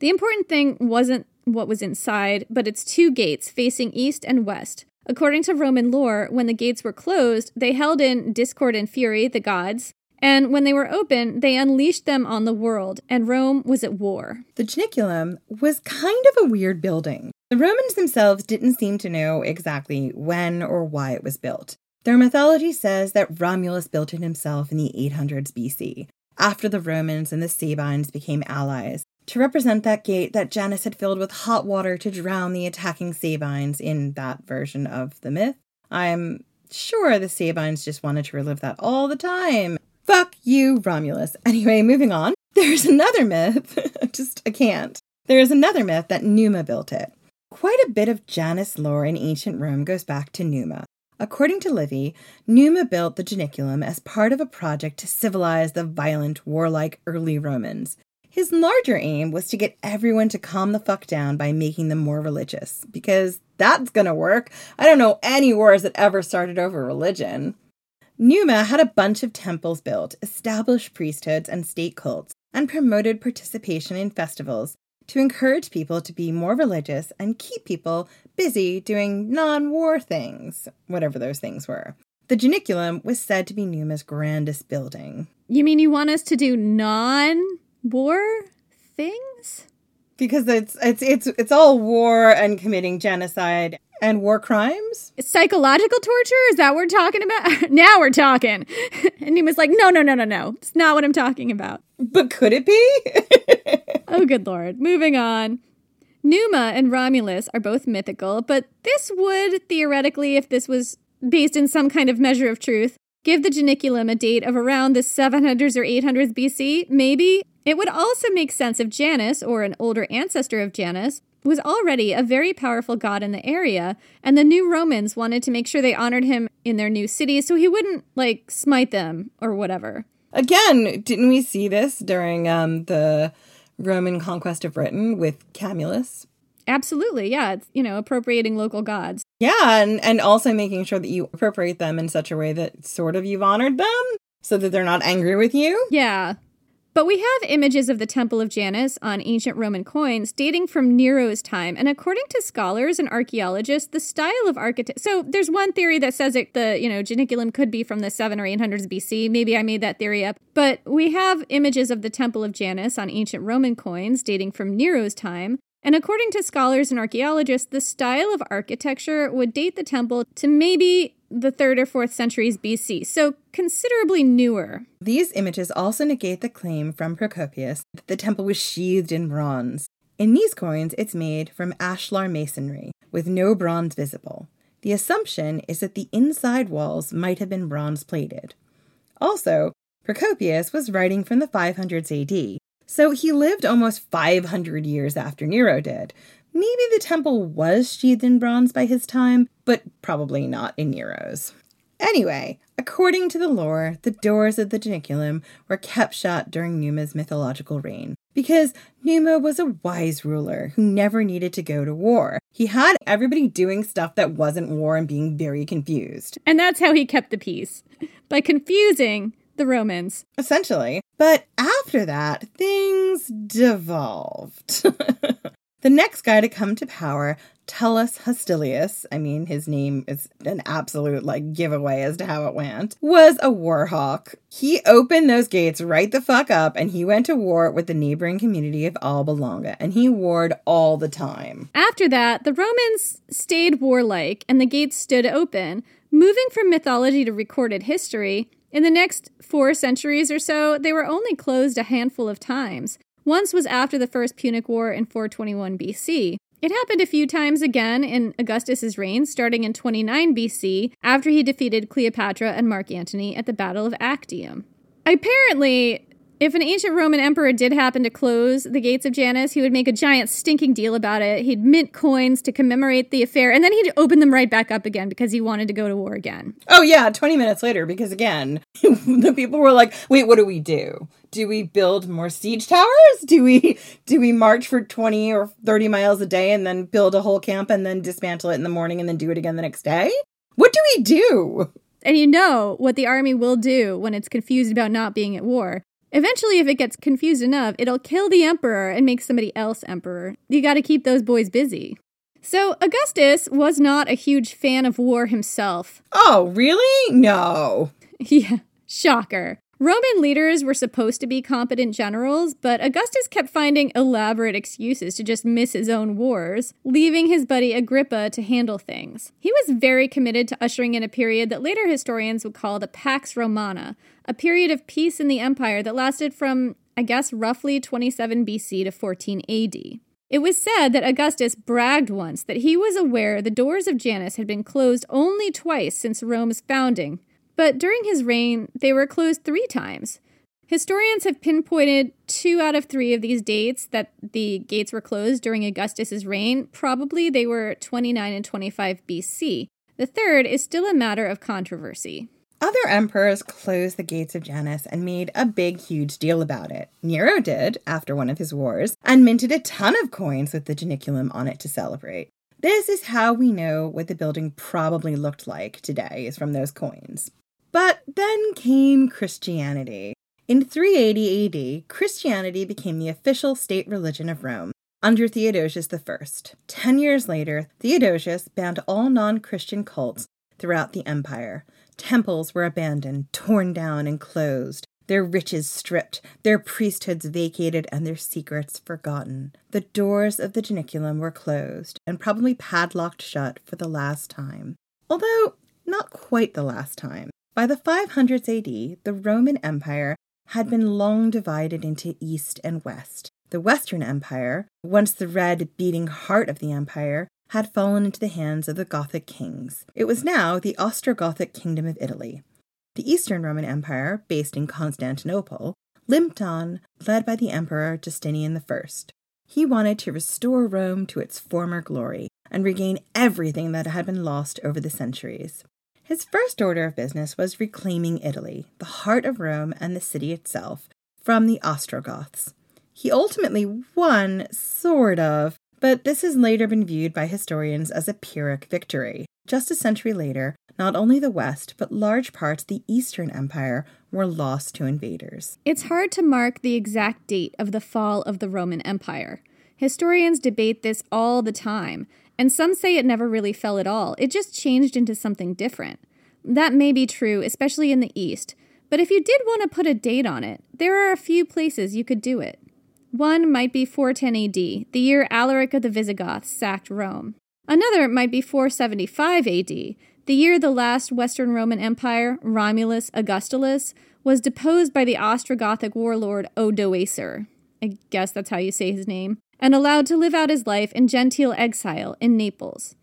The important thing wasn't what was inside, but its two gates facing east and west, According to Roman lore, when the gates were closed, they held in discord and fury, the gods, and when they were open, they unleashed them on the world, and Rome was at war. The Janiculum was kind of a weird building. The Romans themselves didn't seem to know exactly when or why it was built. Their mythology says that Romulus built it himself in the 800s BC, after the Romans and the Sabines became allies, to represent that gate that Janus had filled with hot water to drown the attacking Sabines in that version of the myth. I'm sure the Sabines just wanted to relive that all the time. Fuck you, Romulus. Anyway, moving on. There's another myth. just, I can't. There is another myth that Numa built it. Quite a bit of Janus lore in ancient Rome goes back to Numa. According to Livy, Numa built the Janiculum as part of a project to civilize the violent, warlike early Romans. His larger aim was to get everyone to calm the fuck down by making them more religious, because that's gonna work. I don't know any wars that ever started over religion. Numa had a bunch of temples built, established priesthoods and state cults, and promoted participation in festivals to encourage people to be more religious and keep people busy doing non war things, whatever those things were. The Janiculum was said to be Numa's grandest building. You mean you want us to do non war things? Because it's it's it's it's all war and committing genocide and war crimes. Psychological torture? Is that what we're talking about? now we're talking. and he was like, no, no, no, no, no. It's not what I'm talking about. But could it be? oh, good lord. Moving on. Numa and Romulus are both mythical, but this would, theoretically, if this was based in some kind of measure of truth, give the Janiculum a date of around the 700s or 800s BC, maybe. It would also make sense if Janus, or an older ancestor of Janus, was already a very powerful god in the area, and the new Romans wanted to make sure they honored him in their new city so he wouldn't, like, smite them or whatever. Again, didn't we see this during um, the Roman conquest of Britain with Camulus? Absolutely, yeah. It's, you know, appropriating local gods. Yeah, and, and also making sure that you appropriate them in such a way that sort of you've honored them so that they're not angry with you. Yeah. But we have images of the Temple of Janus on ancient Roman coins dating from Nero's time. And according to scholars and archaeologists, the style of architecture. So there's one theory that says it, the, you know, Janiculum could be from the 7 or 800s BC. Maybe I made that theory up. But we have images of the Temple of Janus on ancient Roman coins dating from Nero's time. And according to scholars and archaeologists, the style of architecture would date the temple to maybe the 3rd or 4th centuries BC, so considerably newer. These images also negate the claim from Procopius that the temple was sheathed in bronze. In these coins, it's made from ashlar masonry, with no bronze visible. The assumption is that the inside walls might have been bronze plated. Also, Procopius was writing from the 500s AD, so he lived almost 500 years after Nero did. Maybe the temple was sheathed in bronze by his time, but probably not in Nero's. Anyway, according to the lore, the doors of the Janiculum were kept shut during Numa's mythological reign. because Numa was a wise ruler who never needed to go to war. He had everybody doing stuff that wasn't war and being very confused. And that's how he kept the peace by confusing the Romans. Essentially. But after that, things devolved. the next guy to come to power Tullus Hostilius, I mean, his name is an absolute like giveaway as to how it went, was a war hawk. He opened those gates right the fuck up and he went to war with the neighboring community of Alba Longa and he warred all the time. After that, the Romans stayed warlike and the gates stood open. Moving from mythology to recorded history, in the next four centuries or so, they were only closed a handful of times. Once was after the First Punic War in 421 BC. It happened a few times again in Augustus's reign, starting in 29 BC, after he defeated Cleopatra and Mark Antony at the Battle of Actium. Apparently, if an ancient Roman emperor did happen to close the gates of Janus, he would make a giant stinking deal about it. He'd mint coins to commemorate the affair, and then he'd open them right back up again because he wanted to go to war again. Oh, yeah, 20 minutes later, because again, the people were like, wait, what do we do? Do we build more siege towers? Do we do we march for 20 or 30 miles a day and then build a whole camp and then dismantle it in the morning and then do it again the next day? What do we do? And you know what the army will do when it's confused about not being at war. Eventually, if it gets confused enough, it'll kill the emperor and make somebody else emperor. You gotta keep those boys busy. So, Augustus was not a huge fan of war himself. Oh, really? No. yeah, shocker. Roman leaders were supposed to be competent generals, but Augustus kept finding elaborate excuses to just miss his own wars, leaving his buddy Agrippa to handle things. He was very committed to ushering in a period that later historians would call the Pax Romana, a period of peace in the empire that lasted from, I guess, roughly 27 BC to 14 AD. It was said that Augustus bragged once that he was aware the doors of Janus had been closed only twice since Rome's founding, but during his reign, they were closed three times. Historians have pinpointed two out of three of these dates that the gates were closed during Augustus's reign. Probably they were 29 and 25 BC. The third is still a matter of controversy. Other emperors closed the gates of Janus and made a big, huge deal about it. Nero did, after one of his wars, and minted a ton of coins with the Janiculum on it to celebrate. This is how we know what the building probably looked like today, is from those coins. But then came Christianity. In 380 AD, Christianity became the official state religion of Rome under Theodosius I. Ten years later, Theodosius banned all non Christian cults throughout the empire. Temples were abandoned, torn down, and closed, their riches stripped, their priesthoods vacated, and their secrets forgotten. The doors of the Janiculum were closed and probably padlocked shut for the last time. Although, not quite the last time. By the 500s AD, the Roman Empire had been long divided into East and West. The Western Empire, once the red, beating heart of the empire, had fallen into the hands of the Gothic kings. It was now the Ostrogothic kingdom of Italy. The Eastern Roman Empire, based in Constantinople, limped on, led by the Emperor Justinian I. He wanted to restore Rome to its former glory and regain everything that had been lost over the centuries. His first order of business was reclaiming Italy, the heart of Rome and the city itself, from the Ostrogoths. He ultimately won, sort of, but this has later been viewed by historians as a Pyrrhic victory. Just a century later, not only the West, but large parts of the Eastern Empire were lost to invaders. It's hard to mark the exact date of the fall of the Roman Empire. Historians debate this all the time, and some say it never really fell at all, it just changed into something different. That may be true, especially in the East, but if you did want to put a date on it, there are a few places you could do it. One might be 410 AD, the year Alaric of the Visigoths sacked Rome. Another might be 475 AD, the year the last Western Roman Empire, Romulus Augustulus, was deposed by the Ostrogothic warlord Odoacer. I guess that's how you say his name and allowed to live out his life in genteel exile in Naples.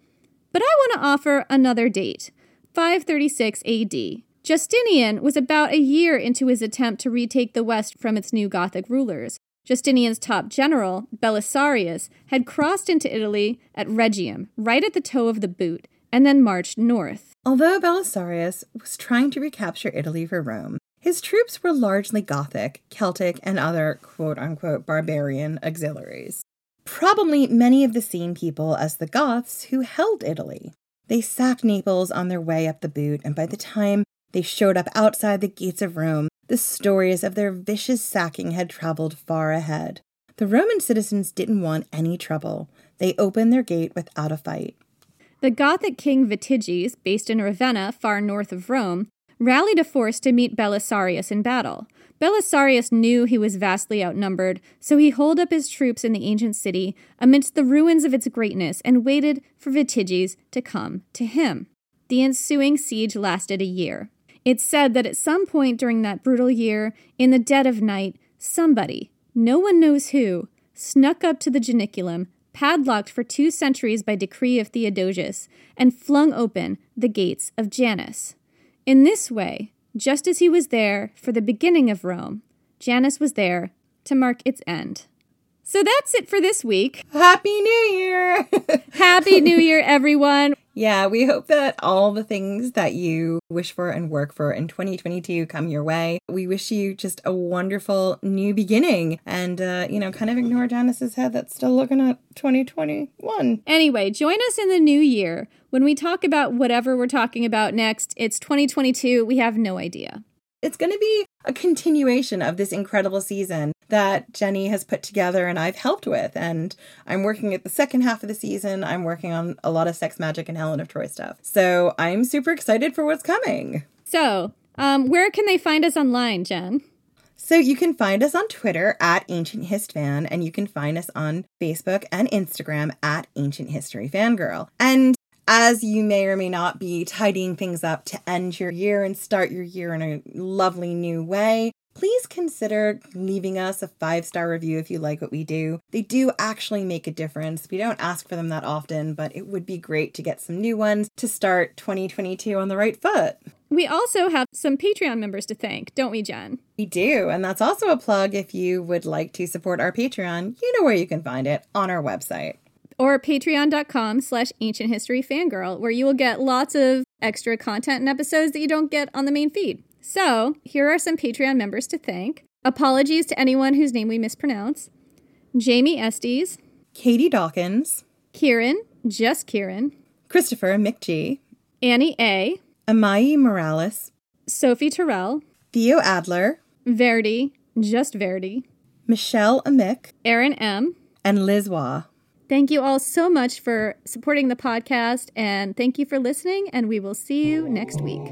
But I want to offer another date 536 AD. Justinian was about a year into his attempt to retake the West from its new Gothic rulers. Justinian's top general, Belisarius, had crossed into Italy at Rhegium, right at the toe of the boot, and then marched north. Although Belisarius was trying to recapture Italy for Rome, His troops were largely Gothic, Celtic, and other quote unquote barbarian auxiliaries. Probably many of the same people as the Goths who held Italy. They sacked Naples on their way up the boot, and by the time they showed up outside the gates of Rome, the stories of their vicious sacking had traveled far ahead. The Roman citizens didn't want any trouble. They opened their gate without a fight. The Gothic king Vitiges, based in Ravenna, far north of Rome, rallied a force to meet Belisarius in battle. Belisarius knew he was vastly outnumbered, so he holed up his troops in the ancient city amidst the ruins of its greatness and waited for Vitiges to come to him. The ensuing siege lasted a year. It's said that at some point during that brutal year, in the dead of night, somebody, no one knows who, snuck up to the Janiculum, padlocked for two centuries by decree of Theodosius, and flung open the gates of Janus. In this way, just as he was there for the beginning of Rome, Janus was there to mark its end. So that's it for this week. Happy New Year! Happy New Year, everyone! Yeah, we hope that all the things that you wish for and work for in 2022 come your way. We wish you just a wonderful new beginning and, uh, you know, kind of ignore Janus's head that's still looking at 2021. Anyway, join us in the new year. When we talk about whatever we're talking about next, it's 2022. We have no idea. It's going to be a continuation of this incredible season that Jenny has put together and I've helped with. And I'm working at the second half of the season. I'm working on a lot of Sex Magic and Helen of Troy stuff. So I'm super excited for what's coming. So, um, where can they find us online, Jen? So you can find us on Twitter at Ancient Hist Fan, and you can find us on Facebook and Instagram at Ancient History Fangirl. And as you may or may not be tidying things up to end your year and start your year in a lovely new way, please consider leaving us a five star review if you like what we do. They do actually make a difference. We don't ask for them that often, but it would be great to get some new ones to start 2022 on the right foot. We also have some Patreon members to thank, don't we, Jen? We do, and that's also a plug if you would like to support our Patreon. You know where you can find it on our website or patreon.com slash ancient history fangirl, where you will get lots of extra content and episodes that you don't get on the main feed. So, here are some Patreon members to thank. Apologies to anyone whose name we mispronounce. Jamie Estes, Katie Dawkins, Kieran, just Kieran, Christopher McGee, Annie A, Amai Morales, Sophie Terrell, Theo Adler, Verdi, just Verdi, Michelle Amick, Aaron M, and Liz Wah. Thank you all so much for supporting the podcast and thank you for listening, and we will see you next week.